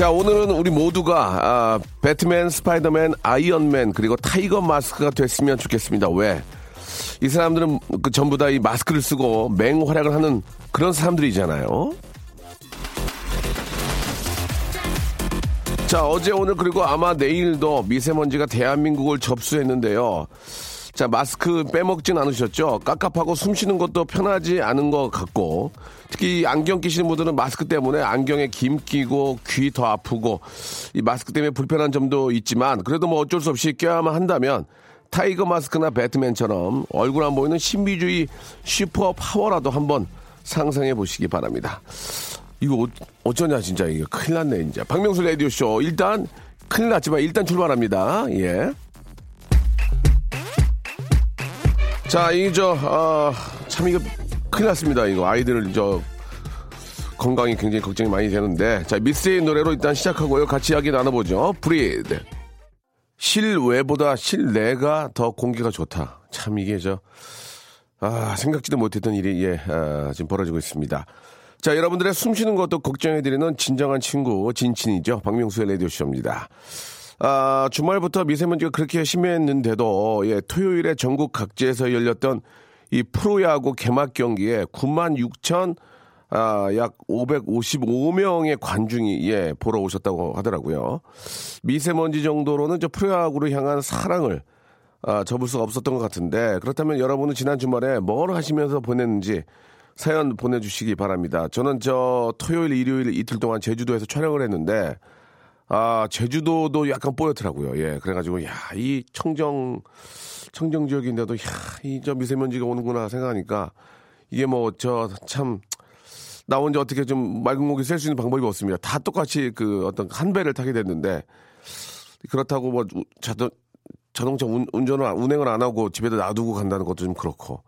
자, 오늘은 우리 모두가 아, 배트맨, 스파이더맨, 아이언맨 그리고 타이거 마스크가 됐으면 좋겠습니다. 왜? 이 사람들은 그 전부 다 이 마스크를 쓰고 맹활약을 하는 그런 사람들이잖아요. 자, 어제 오늘 그리고 아마 내일도 미세먼지가 대한민국을 접수했는데요. 자, 마스크 빼먹진 않으셨죠? 깝깝하고 숨 쉬는 것도 편하지 않은 것 같고, 특히 안경 끼시는 분들은 마스크 때문에 안경에 김 끼고 귀 더 아프고, 이 마스크 때문에 불편한 점도 있지만, 그래도 뭐 어쩔 수 없이 껴야만 한다면, 타이거 마스크나 배트맨처럼 얼굴 안 보이는 신비주의 super power라도 한번 상상해 보시기 바랍니다. 이거 어, 어쩌냐, 진짜. 이거 큰일 났네, 이제. 박명수 라디오쇼. 일단, 큰일 났지만 일단 출발합니다. 예. 자, 이, 저, 아, 참, 이거 큰일 났습니다. 이거 아이들, 저, 건강이 굉장히 걱정이 많이 되는데. 자, 미스의 노래로 일단 시작하고요. 같이 이야기 나눠보죠. 브리드. 실외보다 실내가 더 공기가 좋다. 참, 이게 저, 아, 생각지도 못했던 일이, 예, 아, 지금 벌어지고 있습니다. 자, 여러분들의 숨 쉬는 것도 걱정해드리는 진정한 친구, 진친이죠. 박명수의 라디오 쇼입니다. 아, 주말부터 미세먼지가 그렇게 심했는데도, 예, 토요일에 전국 각지에서 열렸던 이 프로야구 개막 경기에 9만 6천, 아, 약 555명의 관중이, 예, 보러 오셨다고 하더라고요. 미세먼지 정도로는 저 프로야구를 향한 사랑을, 아, 접을 수가 없었던 것 같은데, 그렇다면 여러분은 지난 주말에 뭘 하시면서 보냈는지 사연 보내주시기 바랍니다. 저는 저 토요일, 일요일 이틀 동안 제주도에서 촬영을 했는데, 아, 제주도도 약간 뽀얗더라고요. 예. 그래가지고, 야, 이 청정, 청정 지역인데도, 야, 이 저 미세먼지가 오는구나 생각하니까, 이게 뭐, 저, 참, 나 혼자 어떻게 좀 맑은 공기 쐴 수 있는 방법이 없습니다. 다 똑같이 그 어떤 한 배를 타게 됐는데, 그렇다고 뭐, 자동, 자동차 운, 운전을, 안- 운행을 안 하고 집에다 놔두고 간다는 것도 좀 그렇고,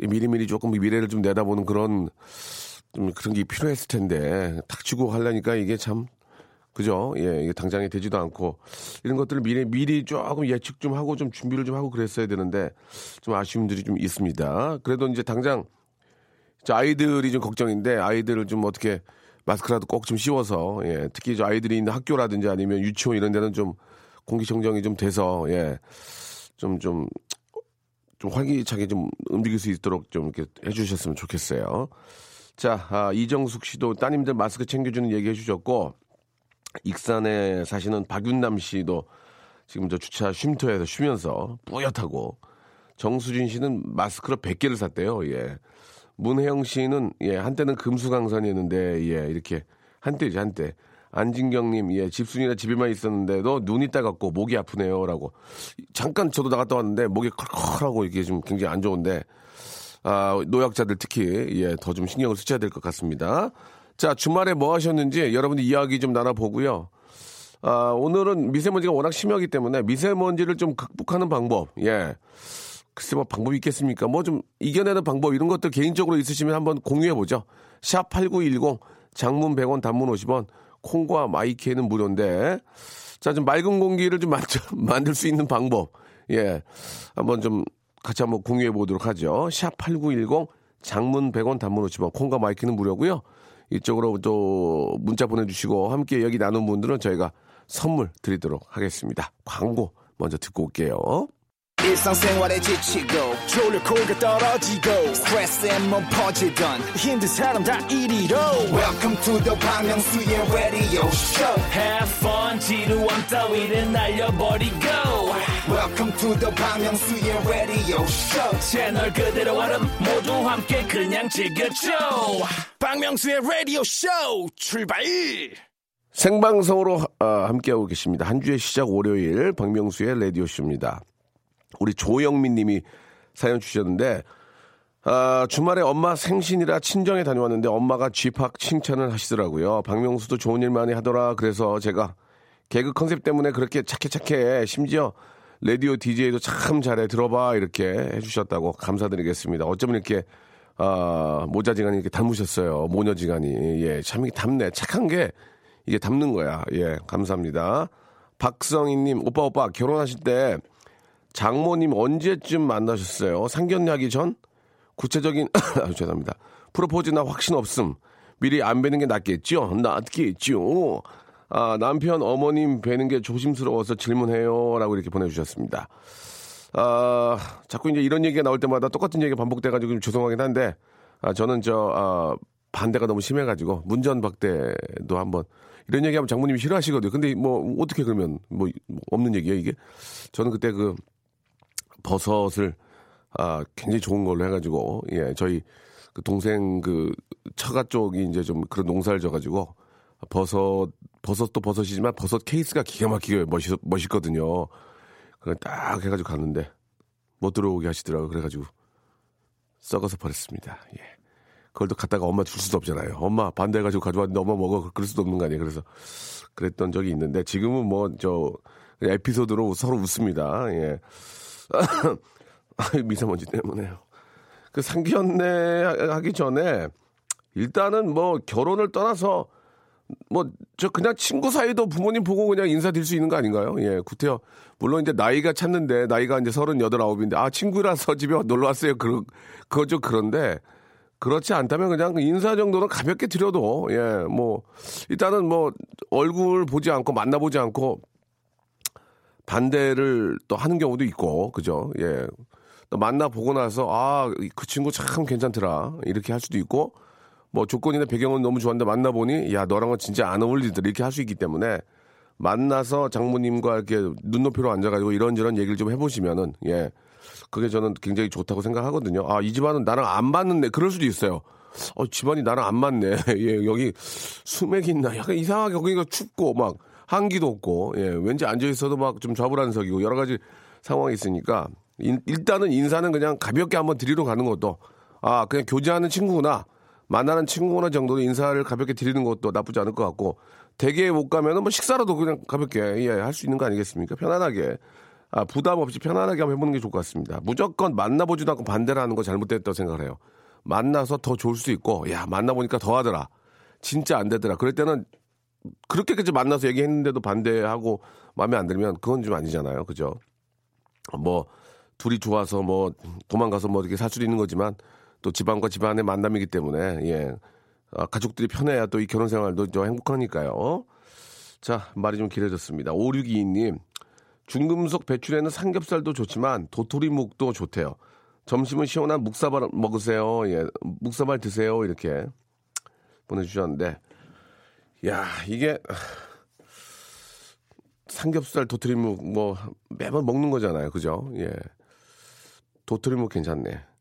이 미리미리 조금 미래를 좀 내다보는 그런, 좀 그런 게 필요했을 텐데, 닥치고 하려니까 이게 참, 그죠? 예, 이게 당장에 되지도 않고 이런 것들을 미리 미리 조금 예측 좀 하고 좀 준비를 좀 하고 그랬어야 되는데 좀 아쉬움들이 좀 있습니다. 그래도 이제 당장 저 아이들이 좀 걱정인데 아이들을 좀 어떻게 마스크라도 꼭 좀 씌워서 예, 특히 저 아이들이 있는 학교라든지 아니면 유치원 이런 데는 좀 공기청정이 좀 돼서 예, 좀 좀 좀 활기차게 좀 움직일 수 있도록 좀 이렇게 해주셨으면 좋겠어요. 자, 아, 이정숙 씨도 따님들 마스크 챙겨주는 얘기 해주셨고 익산에 사시는 박윤남 씨도 지금 저 주차 쉼터에서 쉬면서 뿌옇하고 정수진 씨는 마스크로 100개를 샀대요. 예. 문혜영 씨는 예, 한때는 금수강산이었는데 예, 이렇게 한때지 한때. 안진경 님, 예, 집순이나 집에만 있었는데도 눈이 따갑고 목이 아프네요라고. 잠깐 저도 나갔다 왔는데 목이 컬컬하고 이게 좀 굉장히 안 좋은데 아, 노약자들 특히 예, 더 좀 신경을 쓰셔야 될 것 같습니다. 자, 주말에 뭐 하셨는지 여러분들 이야기 좀 나눠보고요. 아, 오늘은 미세먼지가 워낙 심하기 때문에 미세먼지를 좀 극복하는 방법, 예. 글쎄 뭐 방법이 있겠습니까? 뭐 좀 이겨내는 방법 이런 것들 개인적으로 있으시면 한번 공유해 보죠. 샵 8910 장문 100원 단문 50원 콩과 마이키에는 무료인데 자, 좀 맑은 공기를 좀 만들 수 있는 방법. 예. 한번 좀 같이 한번 공유해 보도록 하죠. 샵 8910 장문 100원 단문 50원 콩과 my K는 무료고요. 이쪽으로 또 문자 보내주시고 함께 얘기 나눈 분들은 저희가 선물 드리도록 하겠습니다. 광고 먼저 듣고 올게요. 지치고, 떨어지고, 퍼지던, welcome to the Bang Myung-soo's radio show Have fun 지루함 따위를 날려버리고 welcome to the Myung-soo's radio show 채널 그대로 얼음 모두 함께 그냥 즐겨줘 박명수의 라디오 쇼 출발! 생방송으로 아, 함께하고 계십니다. 한 주의 시작 월요일 박명수의 라디오 쇼입니다. 우리 조영민 님이 사연 주셨는데 아, 주말에 엄마 생신이라 친정에 다녀왔는데 엄마가 쥐팍 칭찬을 하시더라고요. 박명수도 좋은 일 많이 하더라. 그래서 제가 개그 컨셉 때문에 그렇게 착해 착해. 심지어 라디오 DJ도 참 잘해. 들어봐. 이렇게 해주셨다고 감사드리겠습니다. 어쩌면 이렇게, 아, 모자지간이 이렇게 닮으셨어요. 모녀지간이. 예, 참 이게 닮네. 착한 게 이게 닮는 거야. 예, 감사합니다. 박성희님, 오빠, 오빠, 결혼하실 때 장모님 언제쯤 만나셨어요? 상견례하기 전? 구체적인, 아, 죄송합니다. 프로포즈나 확신 없음. 미리 안 뵈는 게 낫겠죠? 낫겠죠? 아, 남편 어머님 뵈는 게 조심스러워서 질문해요. 라고 이렇게 보내주셨습니다. 아, 자꾸 이제 이런 얘기가 나올 때마다 똑같은 얘기가 반복돼가지고 좀 죄송하긴 한데, 아, 저는 저, 아, 반대가 너무 심해가지고, 문전박대도 한번, 이런 얘기하면 장모님이 싫어하시거든요. 근데 뭐, 어떻게 그러면, 뭐, 없는 얘기예요, 이게? 저는 그때 그, 버섯을, 아, 굉장히 좋은 걸로 해가지고, 예, 저희 그 동생 그 처가 쪽이 이제 좀 그런 농사를 져가지고, 버섯, 버섯도 버섯이지만 버섯 케이스가 기가 막히게 멋있, 멋있거든요. 그걸 딱 해가지고 갔는데, 못 들어오게 하시더라고요. 그래가지고, 썩어서 버렸습니다. 예. 그걸 또 갖다가 엄마 줄 수도 없잖아요. 엄마 반대해가지고 가져왔는데 엄마 먹어. 그럴 수도 없는 거 아니에요. 그래서 그랬던 적이 있는데 지금은 뭐 저 에피소드로 서로 웃습니다. 예. 미세먼지 때문에요. 그 상견례 하기 전에 일단은 뭐 결혼을 떠나서 뭐 저 그냥 친구 사이도 부모님 보고 그냥 인사드릴 수 있는 거 아닌가요? 예, 구태여. 물론 이제 나이가 찼는데 나이가 이제 서른여덟 아홉인데 아 친구라서 집에 놀러 왔어요. 그 그거 좀 그런데 그렇지 않다면 그냥 인사 정도는 가볍게 드려도 예, 뭐 일단은 뭐 얼굴 보지 않고 만나보지 않고 반대를 또 하는 경우도 있고 그죠? 예. 또 만나 보고 나서 아 그 친구 참 괜찮더라 이렇게 할 수도 있고 뭐 조건이나 배경은 너무 좋았는데 만나 보니 야 너랑은 진짜 안 어울리더라 이렇게 할 수 있기 때문에 만나서 장모님과 이렇게 눈높이로 앉아가지고 이런저런 얘기를 좀 해보시면은 예 그게 저는 굉장히 좋다고 생각하거든요. 아 이 집안은 나랑 안 맞는데 그럴 수도 있어요. 어 집안이 나랑 안 맞네. 예 여기 수맥이 있나 약간 이상하게 거기가 춥고 막 한기도 없고 예 왠지 앉아 있어도 막 좀 좌불안석이고 여러 가지 상황이 있으니까 인, 일단은 인사는 그냥 가볍게 한번 드리러 가는 것도 아 그냥 교제하는 친구구나 만나는 친구구나 정도로 인사를 가볍게 드리는 것도 나쁘지 않을 것 같고 대게에 못 가면은 뭐 식사라도 그냥 가볍게 예, 할수 있는 거 아니겠습니까? 편안하게 아, 부담 없이 편안하게 한번 해보는 게 좋을 것 같습니다. 무조건 만나보지도 않고 반대를 하는 거 잘못됐다고 생각을 해요. 만나서 더 좋을 수 있고 야 만나보니까 더 하더라. 진짜 안 되더라. 그럴 때는 그렇게까지 만나서 얘기했는데도 반대하고 마음에 안 들면 그건 좀 아니잖아요. 그죠? 뭐 둘이 좋아서 뭐 도망가서 뭐 이렇게 살 수도 있는 거지만 또 집안과 집안의 만남이기 때문에 예 아, 가족들이 편해야 또 이 결혼 생활도 좀 행복하니까요. 자 말이 좀 길어졌습니다. 5622님 중금속 배출에는 삼겹살도 좋지만 도토리묵도 좋대요. 점심은 시원한 묵사발 먹으세요. 예 묵사발 드세요. 이렇게 보내주셨는데 야 이게 삼겹살 도토리묵 뭐 매번 먹는 거잖아요. 그죠? 예. 도토리묵 괜찮네.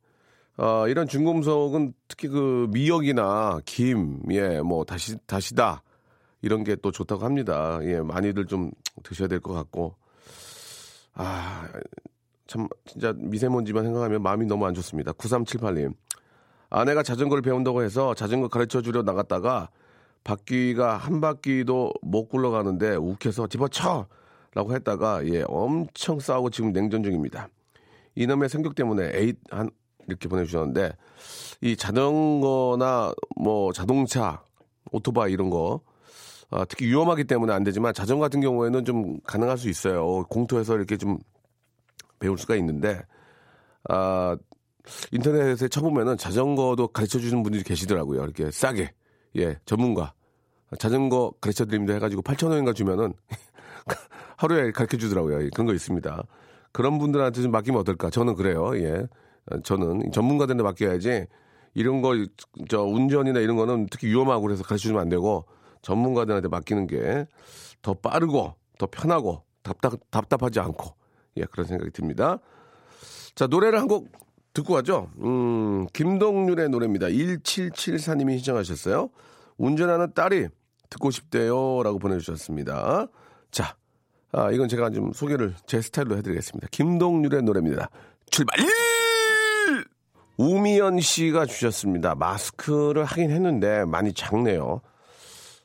어, 이런 중금속은 특히 그 미역이나 김, 예, 뭐 다시 다시다 이런 게 또 좋다고 합니다. 예, 많이들 좀 드셔야 될 것 같고. 아, 참 진짜 미세먼지만 생각하면 마음이 너무 안 좋습니다. 9378님. 아내가 자전거를 배운다고 해서 자전거 가르쳐 주려 나갔다가 바퀴가 한 바퀴도 못 굴러가는데 욱해서 집어쳐! 라고 했다가 예, 엄청 싸우고 지금 냉전 중입니다. 이놈의 성격 때문에 에잇 한 이렇게 보내주셨는데 이 자전거나 뭐 자동차, 오토바이 이런 거 아, 특히 위험하기 때문에 안 되지만 자전거 같은 경우에는 좀 가능할 수 있어요. 공터에서 이렇게 좀 배울 수가 있는데 아, 인터넷에 쳐보면은 자전거도 가르쳐 주는 분들이 계시더라고요. 이렇게 싸게 예 전문가 자전거 가르쳐 드립니다 해가지고 8천 원인가 주면은 하루에 가르쳐 주더라고요. 그런 거 있습니다. 그런 분들한테 좀 맡기면 어떨까? 저는 그래요. 예. 저는 전문가들한테 맡겨야지 이런 거, 저 운전이나 이런 거는 특히 위험하고 그래서 가르쳐 주면 안 되고 전문가들한테 맡기는 게 더 빠르고 더 편하고 답답, 답답하지 않고 예, 그런 생각이 듭니다. 자, 노래를 한 곡 듣고 가죠. 음, 김동률의 노래입니다. 1774님이 신청하셨어요. 운전하는 딸이 듣고 싶대요. 라고 보내주셨습니다. 자, 아, 이건 제가 좀 소개를 제 스타일로 해드리겠습니다. 김동률의 노래입니다. 출발! 우미연 씨가 주셨습니다. 마스크를 하긴 했는데 많이 작네요.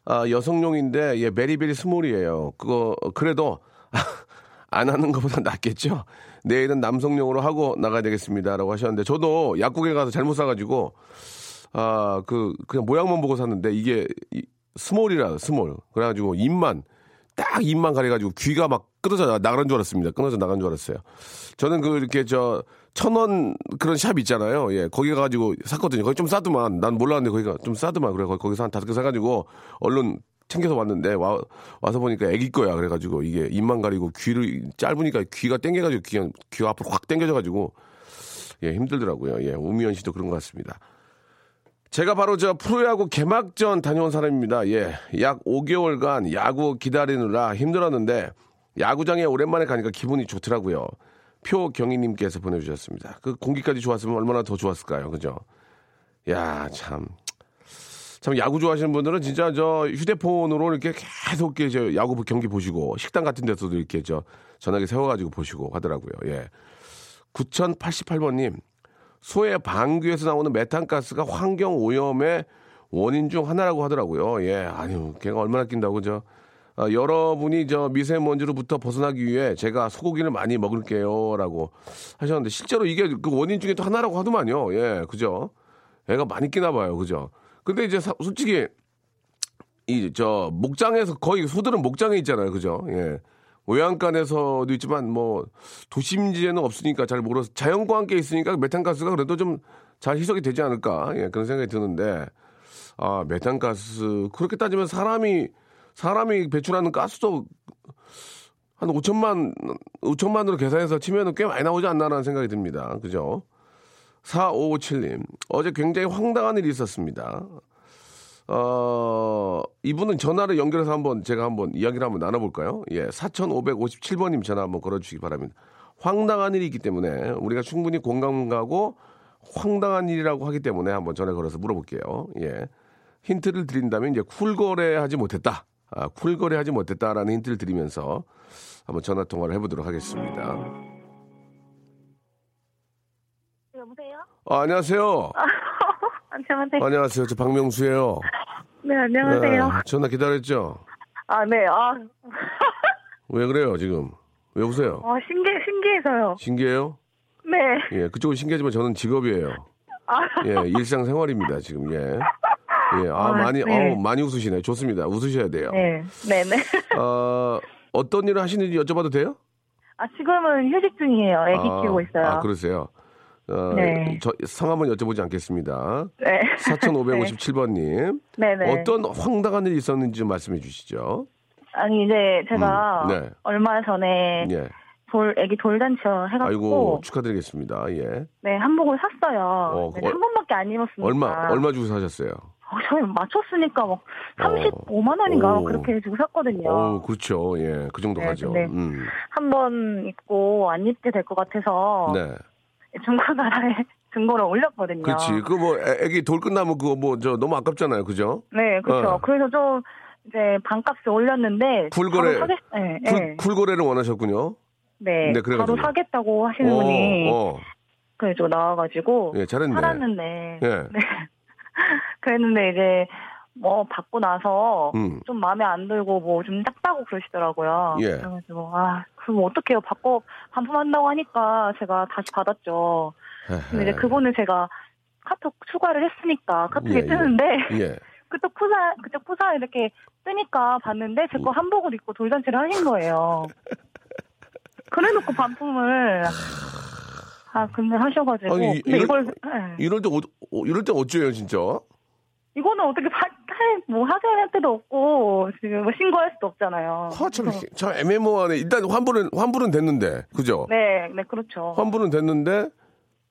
아, 여성용인데 예, very very small이에요. 그거 그래도 안 하는 것보다 낫겠죠. 내일은 남성용으로 하고 나가야 되겠습니다라고 하셨는데 저도 약국에 가서 잘못 사가지고 아 그 그냥 모양만 보고 샀는데 이게 이, small이라 small 그래가지고 입만 딱 입만 가려가지고 귀가 막 끊어져 나가는 줄 알았습니다. 끊어져 나간 줄 알았어요. 저는 그 이렇게 저 천원 그런 샵 있잖아요. 예, 거기 가가지고 샀거든요. 거기 좀 싸더만. 난 몰랐는데 거기가 좀 싸더만. 그래 거기서 한 다섯 개 사가지고 얼른 챙겨서 왔는데 와, 와서 보니까 애기 거야. 그래가지고 이게 입만 가리고 귀를 짧으니까 귀가 땡겨가지고 귀가, 귀가 앞으로 확 땡겨져가지고 예, 힘들더라고요. 예, 우미연 씨도 그런 것 같습니다. 제가 바로 저 프로야구 개막전 다녀온 사람입니다. 예. 약 5개월간 야구 기다리느라 힘들었는데 야구장에 오랜만에 가니까 기분이 좋더라고요. 표경희님께서 보내주셨습니다. 그 공기까지 좋았으면 얼마나 더 좋았을까요? 그죠? 야, 참. 참, 야구 좋아하시는 분들은 진짜 저 휴대폰으로 이렇게 계속 이렇게 저 야구 경기 보시고 식당 같은 데서도 이렇게 저 전화기 세워가지고 보시고 하더라고요. 예. 9088번님, 소의 방귀에서 나오는 메탄가스가 환경 오염의 원인 중 하나라고 하더라고요. 예, 아니요, 걔가 얼마나 낀다고 그죠? 아, 여러분이 저 미세먼지로부터 벗어나기 위해 제가 소고기를 많이 먹을게요라고 하셨는데 실제로 이게 그 원인 중에 또 하나라고 하더만요. 예, 그죠? 애가 많이 끼나 봐요, 그죠? 근데 이제 사, 솔직히 이 저 목장에서 거의 소들은 목장에 있잖아요, 그죠? 예. 외양간에서도 있지만 뭐 도심지에는 없으니까 잘 모르서 자연과 함께 있으니까 메탄가스가 그래도 좀 잘 희석이 되지 않을까 예, 그런 생각이 드는데 아 메탄가스 그렇게 따지면 사람이 사람이 배출하는 가스도 한 5천만 5천만으로 계산해서 치면은 꽤 많이 나오지 않나라는 생각이 듭니다. 그죠? 4557님 어제 굉장히 황당한 일이 있었습니다. 어, 이분은 전화를 연결해서 한번 제가 한번 이야기를 한번 나눠볼까요? 예, 4557번님 전화 한번 걸어주시기 바랍니다. 황당한 일이 있기 때문에 우리가 충분히 공감 가고 황당한 일이라고 하기 때문에 한번 전화 걸어서 물어볼게요. 예. 힌트를 드린다면 이제 쿨거래 하지 못했다. 아, 쿨거래 하지 못했다라는 힌트를 드리면서 한번 전화 통화를 해보도록 하겠습니다. 여보세요? 아, 안녕하세요. 안녕하세요. 안녕하세요. 저 박명수예요. 네, 안녕하세요. 네, 전화 기다렸죠? 아, 네. 아, 왜 그래요, 지금? 왜 오세요? 아 신기, 신기해서요. 신기해요? 네. 예, 그쪽은 신기하지만 저는 직업이에요. 아, 예, 일상생활입니다, 지금, 예. 예, 아, 아, 많이, 네. 어우, 많이 웃으시네. 좋습니다. 웃으셔야 돼요. 네. 네네. 어, 어떤 일을 하시는지 여쭤봐도 돼요? 아, 지금은 휴직 중이에요. 애기 아, 키우고 있어요. 아, 그러세요. 어, 네. 저 성함은 여쭤보지 않겠습니다. 네. 4557번님. 네 네. 어떤 황당한 일이 있었는지 좀 말씀해 주시죠. 아니, 이제 제가 음, 네. 얼마 전에 예. 돌, 애기 돌잔치 해갖고. 아이고, 축하드리겠습니다. 예. 네, 한복을 샀어요. 어, 네, 얼- 한 번밖에 안 입었으니까. 얼마, 얼마 주고 사셨어요? 어, 저희 맞췄으니까 막 35만 원인가 오. 그렇게 해주고 샀거든요. 어, 그렇죠. 예. 그 정도 네, 가죠. 음. 한번 입고 안 입게 될 것 같아서 네. 중고나라에 중고를 올렸거든요. 그렇지. 그 뭐 애기 돌 끝나면 그거 뭐 저 너무 아깝잖아요. 그죠? 네, 그렇죠. 어. 그래서 좀 이제 반값을 올렸는데 바로 사겠, 네, 쿨, 네, 쿨거래를 원하셨군요. 네, 네, 그래가지고. 바로 사겠다고 하시는 분이 어, 어. 그래서 나와가지고 예, 잘했네. 팔았는데, 예. 네. 그랬는데 이제 뭐 받고 나서 음. 좀 마음에 안 들고 뭐 좀 작다고 그러시더라고요. 예. 그래가지고 아 그럼 어떡해요? 받고 반품한다고 하니까 제가 다시 받았죠. 근데 이제 그거는 제가 카톡 추가를 했으니까 카톡이 예, 예. 뜨는데 예. 그쪽 푸사 그쪽 푸사 이렇게 뜨니까 봤는데 제 거 한복을 입고 돌잔치를 하신 거예요. 그래놓고 반품을 아 근데 하셔가지고 아니, 이- 근데 이럴- 이걸 예. 이럴 때 어, 어, 이럴 때 어째요, 진짜? 이거는 어떻게 할 뭐 하소연할 때도 없고 지금 뭐 신고할 수도 없잖아요. 아, 참, 그래서- 참 애매모호하네. 일단 환불은 환불은 됐는데, 그죠? 네, 네 그렇죠. 환불은 됐는데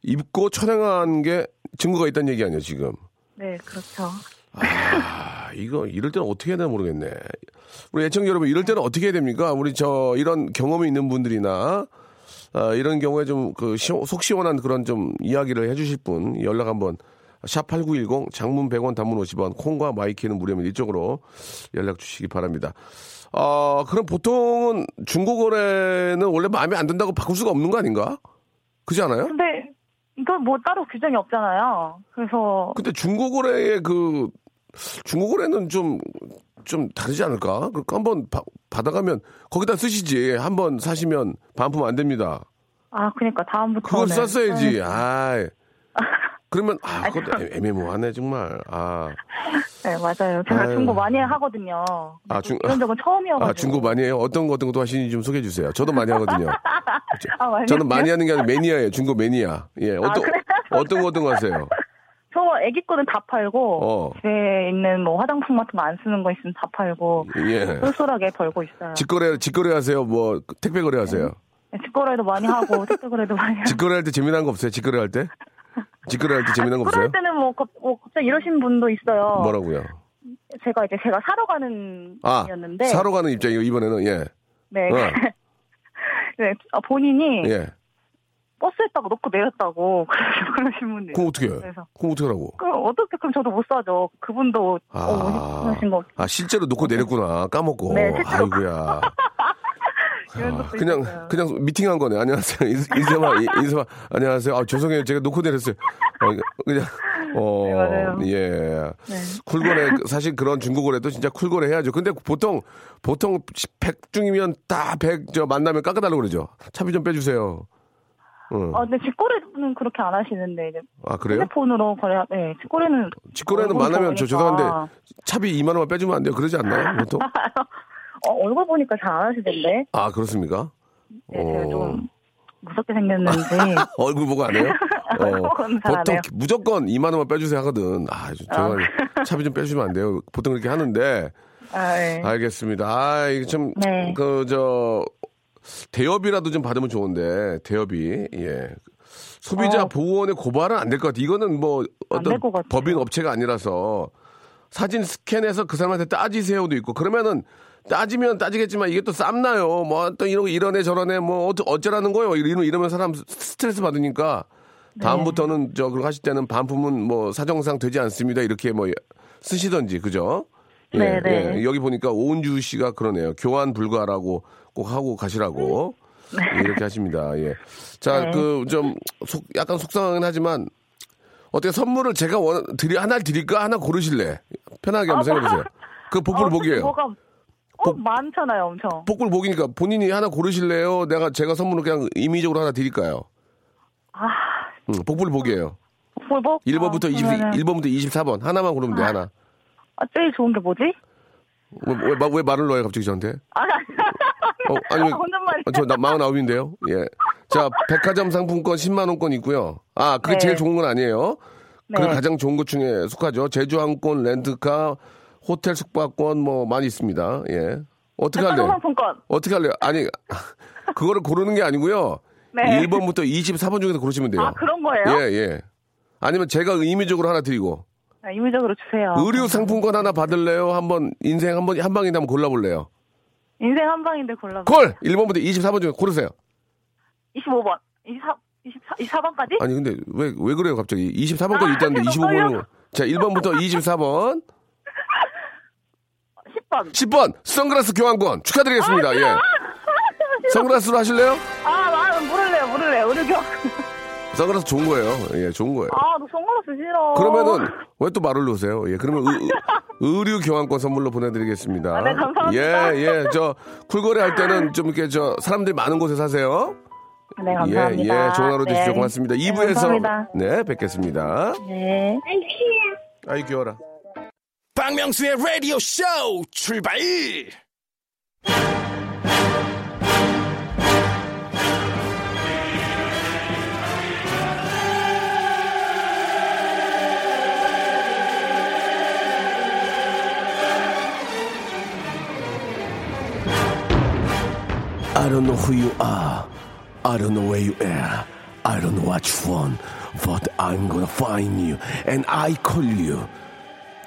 입고 촬영한 게 증거가 있다는 얘기 아니에요, 지금? 네 그렇죠. 아, 이거 이럴 때는 어떻게 해야 되나 모르겠네. 우리 애청자 여러분 이럴 때는 어떻게 해야 됩니까? 우리 저 이런 경험이 있는 분들이나 아, 이런 경우에 좀 그 속 시원한 그런 좀 이야기를 해주실 분 연락 한번 샵 #8910 장문 100원, 단문 50원, 콩과 my K는 무료입니다. 이쪽으로 연락 주시기 바랍니다. 아, 그럼 보통은 중고 거래는 원래 마음에 안 든다고 바꿀 수가 없는 거 아닌가? 그지 않아요? 근데 이거 뭐 따로 규정이 없잖아요. 그래서 근데 중고거래의 그 중고거래는 좀 좀 다르지 않을까? 그러니까 한번 바- 받아가면 거기다 쓰시지. 한번 사시면 반품 안 됩니다. 아 그러니까 다음부터 그걸 썼어야지. 아. 그러면 아, 그것도 애- 애매모호하네 정말. 아, 네 맞아요. 제가 아유. 중고 많이 하거든요. 아, 중- 이런 적은 처음이어가지고. 아 중고 많이 해요. 어떤 거 어떤 것도 하시는지 좀 소개해 주세요. 저도 많이 하거든요. 아, 많이 저는 많이? 하는 게 아니라 매니아예요. 중고 매니아. 예, 어떤 그래요? 어떤 거 어떤 거 하세요? 저 애기 거는 다 팔고 어. 집에 있는 뭐 화장품 같은 거 안 쓰는 거 있으면 다 팔고 예. 쏠쏠하게 벌고 있어요. 직거래 직거래 하세요. 뭐 택배 거래 하세요. 네, 직거래도 많이 하고 택배 거래도 많이 하고. 직거래 할 때 재미난 거 없어요? 직거래 할 때? 직거래 할 때 재미난 거 없어요? 그럴 때는 뭐, 갑- 뭐 갑자기 이러신 분도 있어요. 뭐라고요? 제가 이제 제가 사러 가는 아, 분이었는데 사러 가는 입장이요 이번에는 예. 네. 어. 네, 아, 본인이 예. 버스에다가 놓고 내렸다고 그러신 분이 그럼 어떻게 해요? 그래서 그럼 어떻게 하라고? 그럼 어떻게 그럼 저도 못 사죠. 그분도 아, 어, 하신 거 아 실제로 놓고 내렸구나 까먹고. 네, 실제로. 아이고야. 아, 그냥 있었어요. 그냥 미팅한 거네. 안녕하세요. 인- 인사만 안녕하세요. 아 죄송해요. 제가 놓고 내렸어요. 어, 그냥 어 네. 예. 네. 쿨거래 사실 그런 중고거래도 진짜 쿨거래 해야죠. 근데 보통 보통 100 중이면 다 100 저 만나면 깎아달라고 그러죠. 차비 좀 빼주세요. 응. 아, 근데 직거래는 그렇게 안 하시는데 이제 아 그래요? 핸드폰으로 거래. 네, 직거래는 직거래는 만나면 저. 죄송한데 차비 2만 원만 빼주면 안 돼요? 그러지 않나요? 보통? 어, 얼굴 보니까 잘 안 하시던데. 아 그렇습니까? 네, 제가 어. 좀 무섭게 생겼는지. 얼굴 보고 안 해요? 어, 보통 해요. 무조건 2만 원만 빼주세요 하거든. 아, 죄송한데 차비 좀 빼주시면 안 돼요. 보통 그렇게 하는데 아, 네. 알겠습니다. 아, 이게 좀, 네. 그, 저, 대여비라도 좀 받으면 좋은데, 대여비, 예. 소비자 어. 보호원의 고발은 안 될 것 같아. 이거는 뭐, 어떤 같아요. 법인 업체가 아니라서, 사진 스캔해서 그 사람한테 따지세요도 있고, 그러면은, 따지면 따지겠지만 이게 또 쌈나요. 뭐, 또 이런, 이러네 저러네, 뭐, 어쩌, 어쩌라는 거예요. 이러면, 이러면 사람 스트레스 받으니까, 네. 다음부터는 저, 그거 하실 때는 반품은 뭐, 사정상 되지 않습니다. 이렇게 뭐, 쓰시던지, 그죠? 예, 네, 네. 예. 여기 보니까 오은주 씨가 그러네요. 교환 불가라고 꼭 하고 가시라고 예, 이렇게 하십니다. 예. 자, 네. 그좀 약간 속상하긴 하지만 어떻게 선물을 제가 원 드리 하나 드릴까 하나 고르실래? 편하게 한번 생각해 보세요. 그 복불 어, 복이에요. 뭐가 어, 복- 많잖아요, 엄청. 복불 복이니까 본인이 하나 고르실래요? 내가 제가 선물을 그냥 임의적으로 하나 드릴까요? 아, 응, 복불 복이에요. 볼복? 1번부터 아, 20, 그러면은- 1번부터 24번 하나만 고르면 돼 하나. 아, 제일 좋은 게 뭐지? 왜, 왜, 마- 왜 말을 넣어요 갑자기 저한테? 아, 어, 아니, 왜- 혼잣말이. 어, 저, 나, 49인데요? 예. 자, 백화점 상품권 10만원권 있고요. 아, 그게 네. 제일 좋은 건 아니에요. 그 네. 가장 좋은 것 중에 속하죠. 제주항권, 렌트카, 호텔 숙박권 뭐 많이 있습니다. 예. 어떻게 백화점 할래요? 상품권. 어떻게 할래요? 아니, 그거를 고르는 게 아니고요. 네. 1번부터 24번 중에서 고르시면 돼요. 아, 그런 거예요? 예, 예. 아니면 제가 임의적으로 하나 드리고. 아, 임의적으로 주세요. 의류 상품권 하나 받을래요? 한번, 인생 한 번, 한 방인데 한번 골라볼래요? 인생 한 방인데 골라. 콜! 1번부터 24번 중에 고르세요. 25번. 24, 24, 24번까지? 아니 근데 왜 왜 그래요 갑자기 24번까지 있다는데 아, 25번은 자 1번부터 24번 10번. 10번 선글라스 교환권 축하드리겠습니다 예 선글라스로 하실래요? 아, 나 모를래요, 모를래요. 의류 교 선글라스 좋은 거예요 예 좋은 거예요 아, 너 선글라스 싫어. 그러면은 왜 또 말을 놓으세요 예 그러면 의, 류 교환권 선물로 보내드리겠습니다 아, 네, 감사합니다. 예 예 저 쿨거래 할 때는 좀 이렇게 저 사람들이 많은 곳에 사세요 네, 감사합니다. 예, 예, 좋은 하루 되시죠. 네. 고맙습니다. 네, 2부에서 감사합니다. 네, 뵙겠습니다. 네. 아이 귀여워라. 박명수의 라디오 쇼 출발! I don't know who you are. I don't know where you are. I don't know what you want. But I'm gonna find you. And I call you.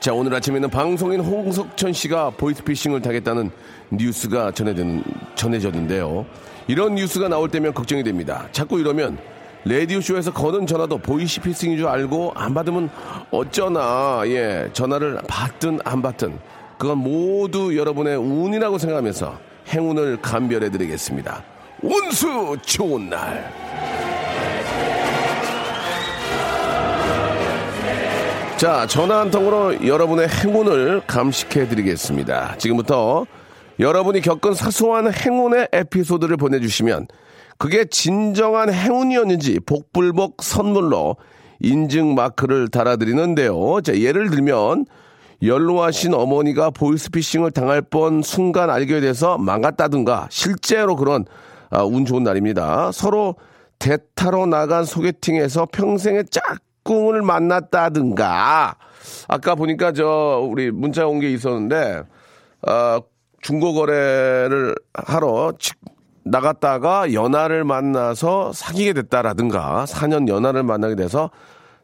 자, 오늘 아침에는 방송인 홍석천 씨가 보이스피싱을 당했다는 뉴스가 전해진, 전해졌는데요. 이런 뉴스가 나올 때면 걱정이 됩니다. 자꾸 이러면 라디오쇼에서 거는 전화도 보이스피싱인 줄 알고 안 받으면 어쩌나, 예, 전화를 받든 안 받든 그건 모두 여러분의 운이라고 생각하면서 행운을 감별해 드리겠습니다. 운수 좋은 날. 자, 전화 한 통으로 여러분의 행운을 감식해 드리겠습니다. 지금부터 여러분이 겪은 사소한 행운의 에피소드를 보내주시면 그게 진정한 행운이었는지 복불복 선물로 인증 마크를 달아드리는데요. 자, 예를 들면 연로하신 어머니가 보이스피싱을 당할 뻔 순간 알게 돼서 망갔다든가 실제로 그런 아, 운 좋은 날입니다. 서로 대타로 나간 소개팅에서 평생의 짝 꿍을 만났다든가 아까 보니까 저 우리 문자 온 게 있었는데 아, 중고 거래를 하러 직- 나갔다가 연하를 만나서 사귀게 됐다라든가 4년 연하를 만나게 돼서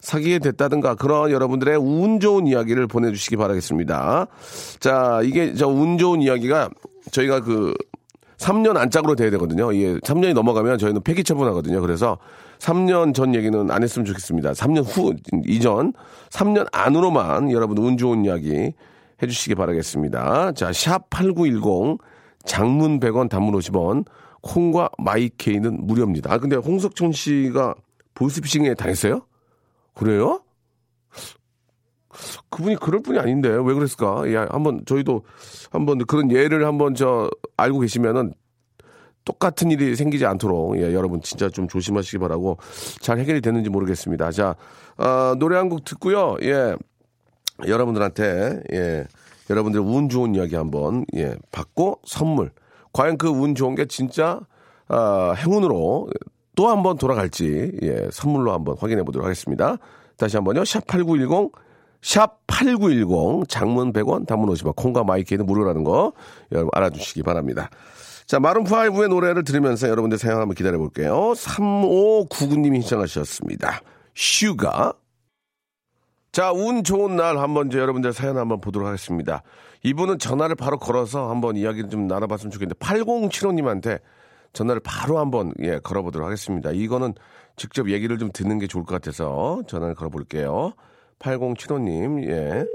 사귀게 됐다든가 그런 여러분들의 운 좋은 이야기를 보내주시기 바라겠습니다. 자, 이게 저 운 좋은 이야기가 저희가 그 3년 안짝으로 돼야 되거든요. 이게 3년이 넘어가면 저희는 폐기 처분하거든요. 그래서 3년 전 얘기는 안 했으면 좋겠습니다. 3년 후 이전 3년 안으로만 여러분 운 좋은 이야기 해주시기 바라겠습니다. 자, 샵 8910 장문 100원 단문 50원 콩과 마이케이는 무료입니다. 아 근데 홍석천 씨가 보이스피싱에 당했어요? 그래요? 그분이 그럴 분이 아닌데 왜 그랬을까? 예, 한번 저희도 한번 그런 예를 한번 저 알고 계시면은 똑같은 일이 생기지 않도록 예, 여러분 진짜 좀 조심하시기 바라고 잘 해결이 됐는지 모르겠습니다. 자 어, 노래 한 곡 듣고요. 예, 여러분들한테 예, 여러분들 운 좋은 이야기 한번 예, 받고 선물. 과연 그 운 좋은 게 진짜 아, 행운으로 또 한번 돌아갈지 예, 선물로 한번 확인해 보도록 하겠습니다. 다시 한번요. 샵 8910 샵 8910 장문 100원 단문 50원 콩과 my K는 무료라는 거 여러분 알아주시기 바랍니다. 자, 마룬5의 노래를 들으면서 여러분들 사연 한번 기다려 볼게요. 3599님이 신청하셨습니다. 슈가. 자, 운 좋은 날 한번 이제 여러분들 사연 한번 보도록 하겠습니다. 이분은 전화를 바로 걸어서 한번 이야기를 좀 나눠봤으면 좋겠는데 8075님한테 전화를 바로 한번 예, 걸어보도록 하겠습니다. 이거는 직접 얘기를 좀 듣는 게 좋을 것 같아서 전화를 걸어볼게요. 8075님, 예.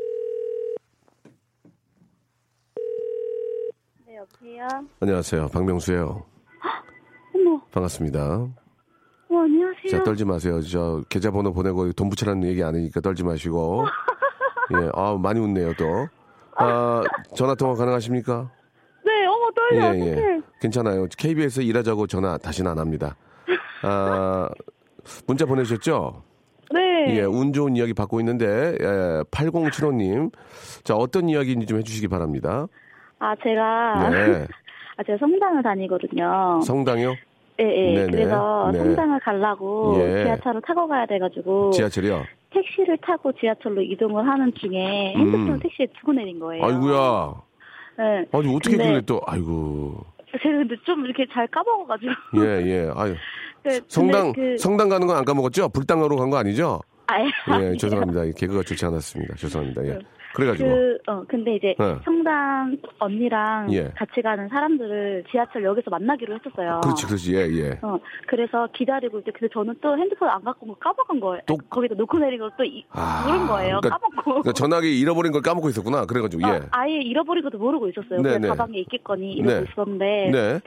네, 여보세요? 안녕하세요. 박명수예요. 어머, 반갑습니다. 어, 안녕하세요. 자, 떨지 마세요. 저 계좌번호 보내고 돈 붙여라는 얘기 아니니까 떨지 마시고. 예, 아 많이 웃네요 또. 아, 전화 통화 가능하십니까? 네, 어머, 떨려, 예, 어떡해. 예. 괜찮아요. KBS 일하자고 전화 다시는 안 합니다. 아, 문자 보내셨죠? 네. 예, 운 좋은 이야기 받고 있는데, 예, 8075님. 자, 어떤 이야기인지 좀 해주시기 바랍니다. 아, 제가, 네. 아, 제가 성당을 다니거든요. 성당이요? 예, 예. 네네. 그래서 네. 성당을 가려고 예. 지하철을 타고 가야 돼가지고. 지하철이요? 택시를 타고 지하철로 이동을 하는 중에 핸드폰을 택시에 두고 내린 거예요. 음. 아이고야. 네. 아니, 어떻게 근데 그래 또, 아이고. 제가 근데 좀 이렇게 잘 까먹어가지고. 예, 예. 아유. 네, 성당, 그, 성당 가는 건 안 까먹었죠? 불당하러 간거 아니죠? 아 예. 예, 죄송합니다. 이 개그가 좋지 않았습니다. 죄송합니다. 예. 그래가지고. 그, 어, 근데 이제 네. 성당 언니랑 예. 같이 가는 사람들을 지하철역에서 만나기로 했었어요. 그렇지, 그렇지. 예, 예. 어, 그래서 기다리고 있는데 근데 저는 또 핸드폰 안 갖고 온거 까먹은 거예요. 또- 거기다 놓고 내린 걸또 아, 모른 거예요. 그러니까- 까먹고. 그러니까 전화기 잃어버린 걸 까먹고 있었구나. 그래가지고, 예. 어, 아예 잃어버린 것도 모르고 있었어요. 네, 그냥 네. 가방에 있겠거니 이러고 네. 있었는데 네.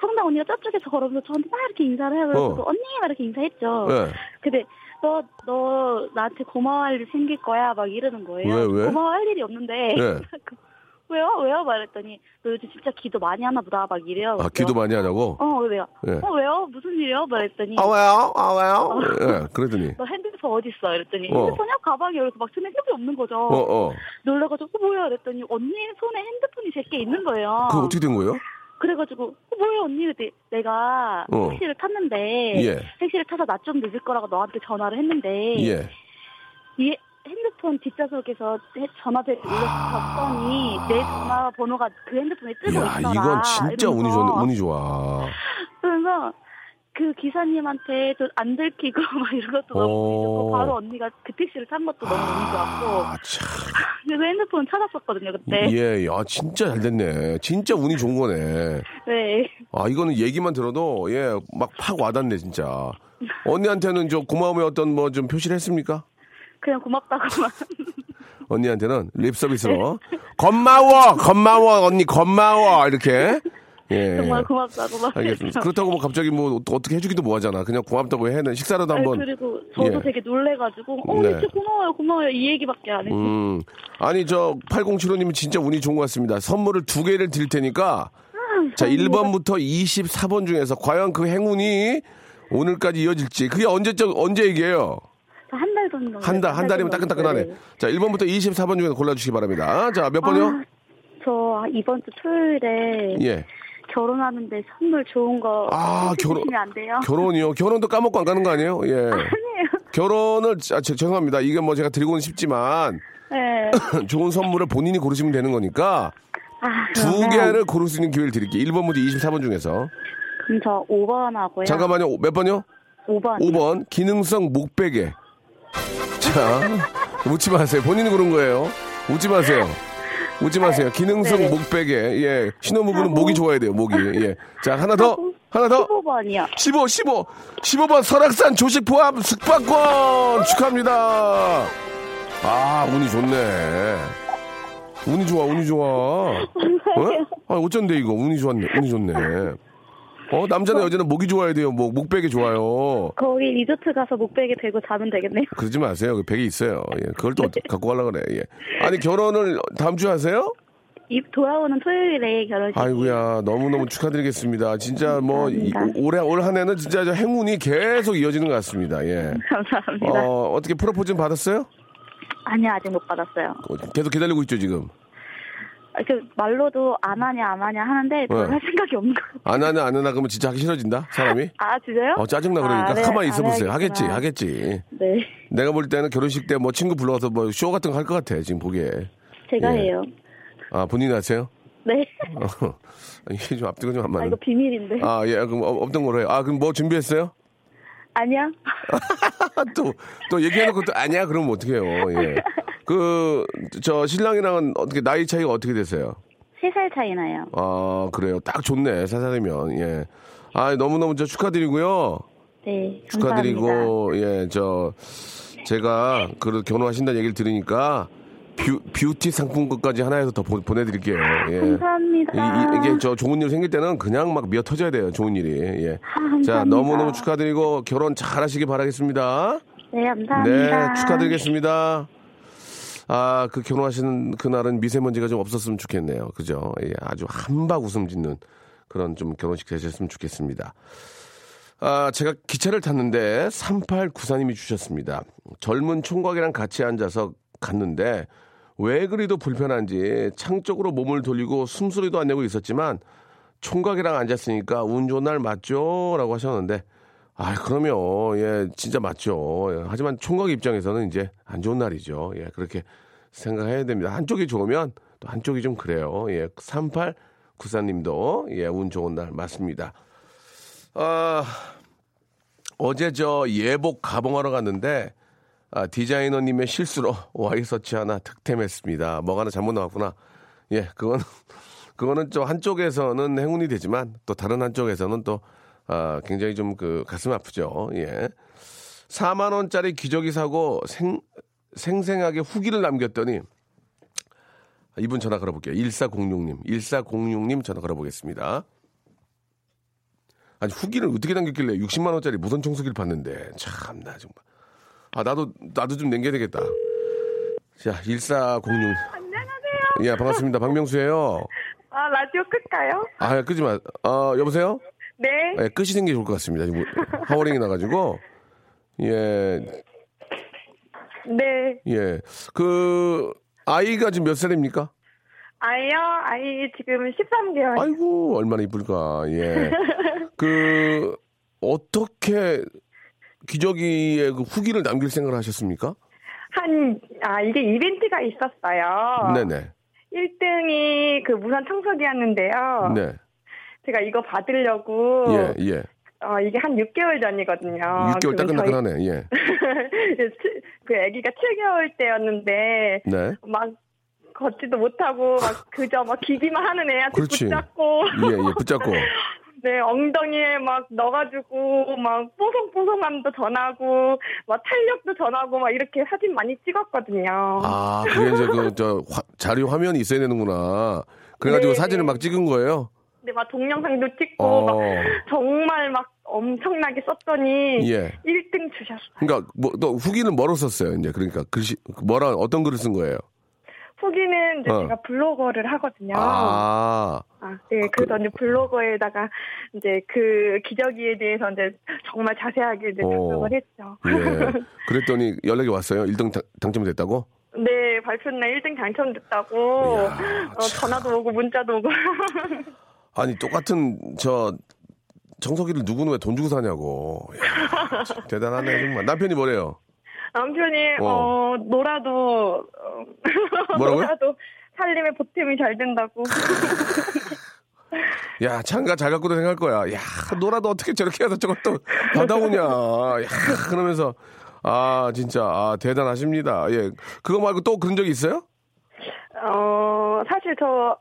성당 언니가 저쪽에서 걸어오면서 저한테 막 이렇게 인사를 해요. 그래서 어. 언니 막 이렇게 인사했죠. 예. 근데 너, 너 나한테 고마워할 일 생길 거야 막 이러는 거예요. 왜, 왜? 고마워할 일이 없는데 네. 왜요? 왜요? 말했더니 너 요즘 진짜 기도 많이 하나 보다 막 이래요. 아, 기도 많이 하냐고? 어 왜요? 예. 어 왜요? 무슨 일이요? 말했더니 아, 왜요? 아, 왜요? 예, 그러더니. 너 핸드폰 어디 있어? 이랬더니 어. 핸드폰이요? 가방에 이렇게 막 쓰면 핸드폰이 없는 거죠. 어, 어. 놀라가지고 어, 뭐야? 그랬더니 언니 손에 핸드폰이 제게 있는 거예요. 그거 어떻게 된 거예요? 그래가지고 어, 뭐야 언니? 그때 내가 어. 택시를 탔는데 예. 택시를 타서 나좀 늦을 거라고 너한테 전화를 했는데 예. 이 핸드폰 뒷좌석에서 해- 전화벨을 눌러서 봤더니 내 전화 번호가 그 핸드폰에 뜨고 야, 있더라. 이건 진짜 운이 이러면서. 좋, 운이 좋아. 그래서 그 기사님한테 좀안 들키고 막 이런 것도 너무 좋고 어. 바로 언니가 그 택시를 탄 것도 너무 운이 좋았고 아, 참. 그래서 핸드폰 찾았었거든요 그때. 예, 야, 진짜 잘 됐네. 진짜 운이 좋은 거네. 네. 아, 이거는 얘기만 들어도, 예, 막 팍 와닿네, 진짜. 언니한테는 저 고마움의 어떤 뭐 좀 표시를 했습니까? 그냥 고맙다고만. 언니한테는 립 서비스로 고마워 고마워 언니 고마워 이렇게 예. 정말 고맙다고 막. 알겠습니다. 그렇다고 뭐 갑자기 뭐또 어떻게 해주기도 뭐하잖아. 그냥 고맙다고 해는 식사라도 아니, 한번. 그리고 저도 예. 되게 놀래가지고 어 네. 진짜 고마워요 고마워요 이 얘기밖에 안 했어요. 음. 아니 저 8075님은 진짜 운이 좋은 것 같습니다. 선물을 두 개를 드릴 테니까 자 1번부터 24번 중에서 과연 그 행운이 오늘까지 이어질지 그게 언제적 언제 얘기예요? 한 달 정도. 한 달 한 달이면 따끈따끈하네. 자 1번부터 24번 중에서 골라주시기 바랍니다. 자 몇 번요? 아, 저 이번 주 토요일에 예. 결혼하는데 선물 좋은 거 아, 결혼- 안 돼요? 결혼이요. 결혼도 까먹고 안 가는 거 아니에요? 예. 아니에요. 결혼을 아, 제- 죄송합니다. 이게 뭐 제가 드리고는 싶지만 네. 좋은 선물을 본인이 고르시면 되는 거니까 아, 두 개를 고를 수 있는 기회를 드릴게요. 1번부터 24번 중에서. 그럼 저 5번 하고요. 잠깐만요. 몇 번요? 5번. 5번 기능성 목베개. 자, 웃지 마세요. 본인이 고른 거예요. 웃지 마세요. 웃지 마세요. 기능성 네. 목베개. 예. 신혼부부는 목이 좋아야 돼요. 목이. 예. 자, 하나 더. 하나 더. 15번이요. 15, 15. 15번 설악산 조식 포함 숙박권 축하합니다. 아, 운이 좋네. 운이 좋아, 운이 좋아. 어? 아, 어쩐데 이거. 운이 좋았네. 운이 좋네. 어, 남자나 여자는 목이 좋아야 돼요. 목, 목베개 좋아요. 거기 리조트 가서 목베개 대고 자면 되겠네요. 그러지 마세요. 그 베개 있어요. 예. 그걸 또 어떻게 갖고 가려고 그래. 예. 아니, 결혼을 다음 주에 하세요? 이 돌아오는 토요일에 결혼식. 아이고야 너무너무 축하드리겠습니다. 진짜 뭐 이-. 올해 올 한해는 진짜 저 행운이 계속 이어지는 것 같습니다. 예. 감사합니다. 어, 어떻게 프로포즈는 받았어요? 아니요, 아직 못 받았어요. 어, 계속 기다리고 있죠 지금. 아, 그 말로도 안 하냐 안 하냐 하는데 별 네. 할 생각이 없는 거예요. 안 하나 안 하나 그러면 진짜 하기 싫어진다 사람이. 아 진짜요? 어 짜증나 그러니까 아, 네, 가만히 안 있어보세요. 하겠지. 하겠지. 네, 내가 볼 때는 결혼식 때 뭐 친구 불러서 뭐 쇼 같은 거 할 것 같아 지금 보기에. 제가 예. 해요. 아 본인이 하세요? 네. 어, 이게 좀 앞뒤가 좀안아 맞는. 이거 비밀인데. 아 예 그럼 어, 없던 거로 해요. 아 그럼 뭐 준비했어요? 아니야? 또, 또 얘기해놓고 또 아니야? 그러면 어떡해요. 예. 그, 저, 신랑이랑은 어떻게, 나이 차이가 어떻게 되세요? 세 살 차이 나요. 아, 그래요. 딱 좋네. 세 살이면, 예. 아, 너무너무 저 축하드리고요. 네, 감사합니다. 축하드리고, 예, 저, 제가 그 결혼하신다는 얘기를 들으니까 뷰, 뷰티 상품권까지 하나에서 더 보, 내드릴게요 예. 감사합니다. 이, 게저 좋은 일 생길 때는 그냥 막 미어 터져야 돼요. 좋은 일이. 예. 아, 감사합니다. 자, 너무너무 축하드리고 결혼 잘 하시기 바라겠습니다. 네, 감사합니다. 네, 축하드리겠습니다. 아, 그 결혼하시는 그날은 미세먼지가 좀 없었으면 좋겠네요. 그죠? 예, 아주 한박 웃음 짓는 그런 좀 결혼식 되셨으면 좋겠습니다. 아, 제가 기차를 탔는데 3894님이 주셨습니다. 젊은 총각이랑 같이 앉아서 갔는데 왜 그리도 불편한지 창 쪽으로 몸을 돌리고 숨소리도 안 내고 있었지만 총각이랑 앉았으니까 운 좋은 날 맞죠? 라고 하셨는데 아, 그러면, 예, 진짜 맞죠. 예, 하지만 총각 입장에서는 이제 안 좋은 날이죠. 예, 그렇게 생각해야 됩니다. 한쪽이 좋으면 또 한쪽이 좀 그래요. 예, 3894님도, 예, 운 좋은 날 맞습니다. 아, 어제 저 예복 가봉하러 갔는데, 아, 디자이너님의 실수로 와이셔츠 하나 득템했습니다. 뭐가 하나 잘못 나왔구나. 예, 그건, 그거는 좀 한쪽에서는 행운이 되지만 또 다른 한쪽에서는 또, 아, 굉장히 좀 그 가슴 아프죠. 예. 4만 원짜리 기저귀 사고 생, 생생하게 후기를 남겼더니 이분 전화 걸어볼게요. 1406님. 1406님 전화 걸어보겠습니다. 아니, 후기를 어떻게 남겼길래 60만 원짜리 무선 청소기를 봤는데. 참나, 정말. 아, 나도, 나도 좀 남겨야 되겠다. 자, 1406. 안녕하세요. 예, 반갑습니다. 박명수예요 아, 라디오 끌까요? 아, 끄지 마. 어, 여보세요? 네. 예, 끄시는 게 좋을 것 같습니다. 지금 하워링이 나가지고. 예, 네. 예. 그, 아이가 지금 몇 살입니까? 아이요? 아이 지금 13개월. 아이고, 얼마나 이쁠까. 예. 그, 어떻게 기저귀에 그 후기를 남길 생각을 하셨습니까? 한, 아, 이게 이벤트가 있었어요. 네네. 1등이 그 무선 청소기였는데요. 네. 제가 이거 받으려고. 예, 예. 어, 이게 한 6개월 전이거든요. 6개월 그럼 저희- 따끈따끈하네. 예. 그 아기가 7개월 때였는데 네. 막 걷지도 못하고 막 그저 막 기기만 하는 애한테 그렇지. 붙잡고 예, 예. 붙잡고. 네 엉덩이에 막 넣어가지고 막 뽀송뽀송함도 전하고 막 탄력도 전하고 막 이렇게 사진 많이 찍었거든요. 아, 그게 이제 그, 저, 화- 자료 화면이 있어야 되는구나. 그래가지고 네, 사진을 네. 막 찍은 거예요? 네, 막 동영상도 찍고 어. 막 정말 막 엄청나게 썼더니 예. 1등 주셨어요. 그러니까 뭐, 너 후기는 뭐로 썼어요? 이제 그러니까 글씨 뭐라 어떤 글을 쓴 거예요? 후기는 이제 어. 제가 블로거를 하거든요. 아, 아, 네, 그래서 이제 블로거에다가 이제 그 기저귀에 대해서 이제 정말 자세하게 이제 어. 작성을 했죠. 예. 그랬더니 연락이 왔어요. 1등 당, 당첨됐다고? 네, 발표 날 1등 당첨됐다고 어, 전화도 오고 문자도 오고. 아니 똑같은 저 청소기를 누구는 왜 돈 주고 사냐고. 야, 참 대단하네 정말. 남편이 뭐래요? 남편이 어. 어, 놀아도 어, 뭐라고요? 놀아도 살림에 보탬이 잘 된다고. 야 장가 잘 갖고도 생각할 거야. 야 놀아도 어떻게 저렇게 해서 저걸 또 받아오냐. 야 그러면서 아 진짜 아 대단하십니다. 예 그거 말고 또 그런 적 있어요? 어, 사실 저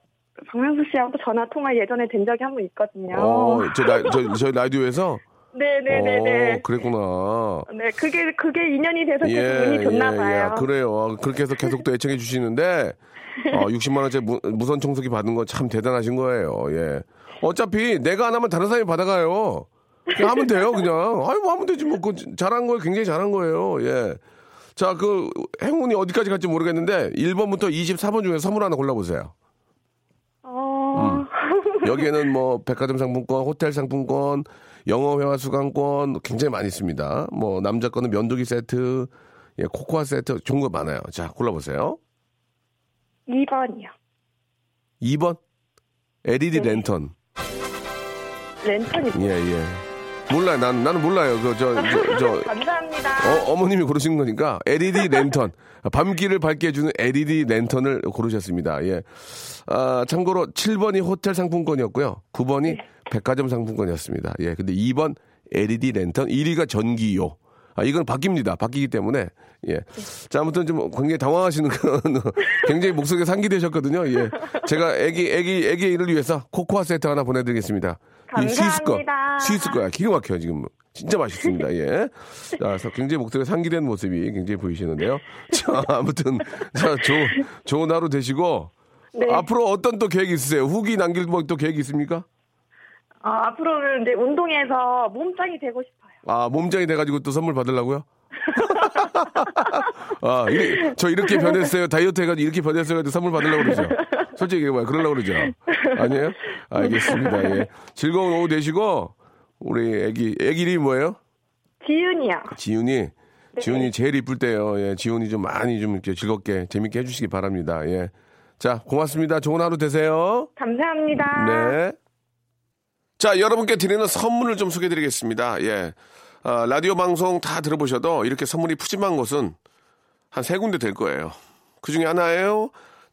박명수 씨하고 전화 통화 예전에 된 적이 한 번 있거든요. 어저 라, 저, 저희 라디오에서 네네네네. 어, 그랬구나. 네, 그게 그게 인연이 돼서 계속 운이 좋나 봐요. 그래요. 그렇게 해서 계속 또 애청해 주시는데, 어, 60만 원짜리 무, 무선 청소기 받은 거참 대단하신 거예요. 예. 어차피 내가 안 하면 다른 사람이 받아가요. 그냥 하면 돼요, 그냥. 아이, 뭐 하면 되지, 뭐. 그 잘한 거예요. 굉장히 잘한 거예요. 예. 자, 그, 행운이 어디까지 갈지 모르겠는데, 1번부터 24번 중에 선물 하나 골라 보세요. 어, 여기에는 뭐, 백화점 상품권, 호텔 상품권, 영어 회화 수강권 굉장히 많이 있습니다. 뭐, 남자 거는 면도기 세트, 예, 코코아 세트, 좋은 거 많아요. 자, 골라보세요. 2번이요. 2번 LED 네. 랜턴. 랜턴이. 예, 예. 몰라요. 난, 나는 몰라요. 그, 저, 저, 저 감사합니다. 어, 어머님이 고르신 거니까 LED 랜턴. 밤길을 밝게 해주는 LED 랜턴을 고르셨습니다. 예. 아, 참고로 7번이 호텔 상품권이었고요. 9번이 백화점 상품권이었습니다. 예. 근데 2번 LED 랜턴, 1위가 전기요. 아, 이건 바뀝니다. 바뀌기 때문에. 예. 자, 아무튼 좀 굉장히 당황하시는 그런 굉장히 목소리가 상기되셨거든요. 예. 제가 애기, 애기, 애기 일을 위해서 코코아 세트 하나 보내드리겠습니다. 이 거. 감사합니다. 스위스 거야. 기가 막혀요, 지금. 진짜 맛있습니다. 예. 자, 굉장히 목소리가 상기된 모습이 굉장히 보이시는데요. 자, 아무튼, 자, 좋은, 좋은 하루 되시고. 네. 앞으로 어떤 또 계획 있으세요? 후기 남길 뭐또 계획 있습니까? 어, 앞으로는 이제 운동해서 몸짱이 되고 싶어요. 아, 몸짱이 돼 가지고 또 선물 받으려고요? 아, 이래- 저 이렇게 변했어요. 다이어트 해가지고 이렇게 변했어요. 가지고 선물 받으려고 그러죠. 솔직히 얘기해봐요. 그러려고 그러죠. 아니에요? 알겠습니다. 예. 즐거운 오후 되시고, 우리 애기, 애기 이름이 뭐예요? 지윤이요. 지훈이, 지훈이 제일 이쁠 때요. 예, 지훈이 좀 많이 좀 이렇게 즐겁게, 재밌게 해주시기 바랍니다. 예. 자, 고맙습니다. 좋은 하루 되세요. 감사합니다. 네. 자, 여러분께 드리는 선물을 좀 소개해 드리겠습니다. 예. 아, 라디오 방송 다 들어보셔도 이렇게 선물이 푸짐한 곳은 한 세 군데 될 거예요. 그 중에 하나예요.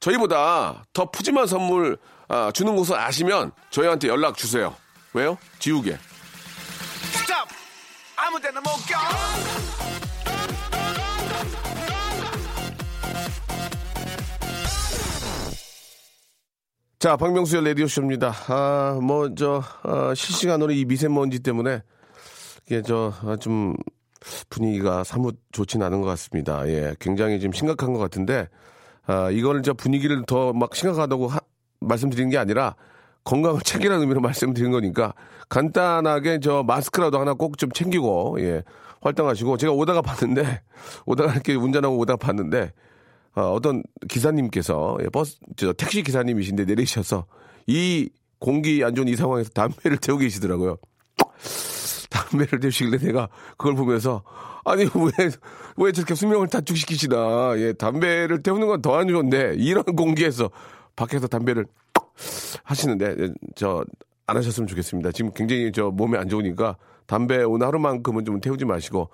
저희보다 더 푸짐한 선물 아, 주는 곳을 아시면 저희한테 연락 주세요. 왜요? 지우개. 스탑 아무 데나 못 가. 자, 박명수의 라디오쇼입니다. 아, 뭐, 저, 아, 실시간으로 이 미세먼지 때문에, 이게 저, 아, 좀, 분위기가 사뭇 좋진 않은 것 같습니다. 예, 굉장히 지금 심각한 것 같은데, 아, 이거를 저 분위기를 더 막 심각하다고 하, 말씀드리는 게 아니라, 건강을 챙기라는 의미로 말씀드린 거니까, 간단하게 저 마스크라도 하나 꼭 좀 챙기고, 예, 활동하시고, 제가 오다가 봤는데, 오다가 이렇게 운전하고 오다가 봤는데, 어, 어떤 기사님께서 예, 버스 저 택시 기사님이신데 내리셔서 이 공기 안 좋은 이 상황에서 담배를 태우고 계시더라고요. 담배를 태우시길래 내가 그걸 보면서 아니 왜 왜 저렇게 수명을 단축시키시나 예 담배를 태우는 건 더 안 좋은데 이런 공기에서 밖에서 담배를 하시는데 예, 저안 하셨으면 좋겠습니다. 지금 굉장히 저 몸에 안 좋으니까 담배 오늘 하루만큼은 좀 태우지 마시고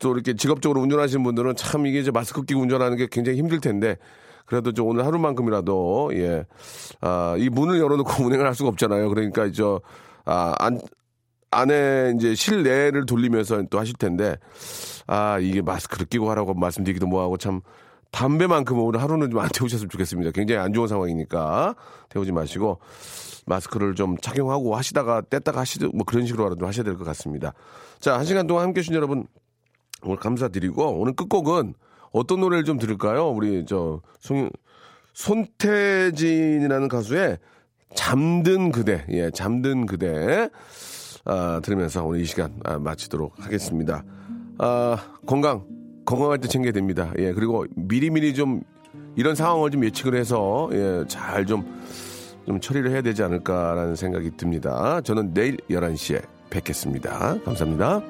또 이렇게 직업적으로 운전하시는 분들은 참 이게 이제 마스크 끼고 운전하는 게 굉장히 힘들 텐데 그래도 좀 오늘 하루만큼이라도 예. 아, 이 문을 열어 놓고 운행을 할 수가 없잖아요. 그러니까 저 아, 안 안에 이제 실내를 돌리면서 또 하실 텐데 아, 이게 마스크를 끼고 하라고 말씀드리기도 뭐하고 참 담배만큼은 오늘 하루는 좀 안 태우셨으면 좋겠습니다. 굉장히 안 좋은 상황이니까 태우지 마시고 마스크를 좀 착용하고 하시다가 뗐다가 하시도 뭐 그런 식으로 좀 하셔야 될 것 같습니다. 자, 한 시간 동안 함께 해 주신 여러분 오늘 감사드리고 오늘 끝곡은 어떤 노래를 좀 들을까요? 우리 저 손, 손태진이라는 가수의 잠든 그대, 예, 잠든 그대 아, 들으면서 오늘 이 시간 아, 마치도록 하겠습니다. 아, 건강 건강할 때 챙겨야 됩니다. 예, 그리고 미리미리 좀 이런 상황을 좀 예측을 해서 예, 잘 좀 좀 처리를 해야 되지 않을까라는 생각이 듭니다. 저는 내일 11시에 뵙겠습니다. 감사합니다.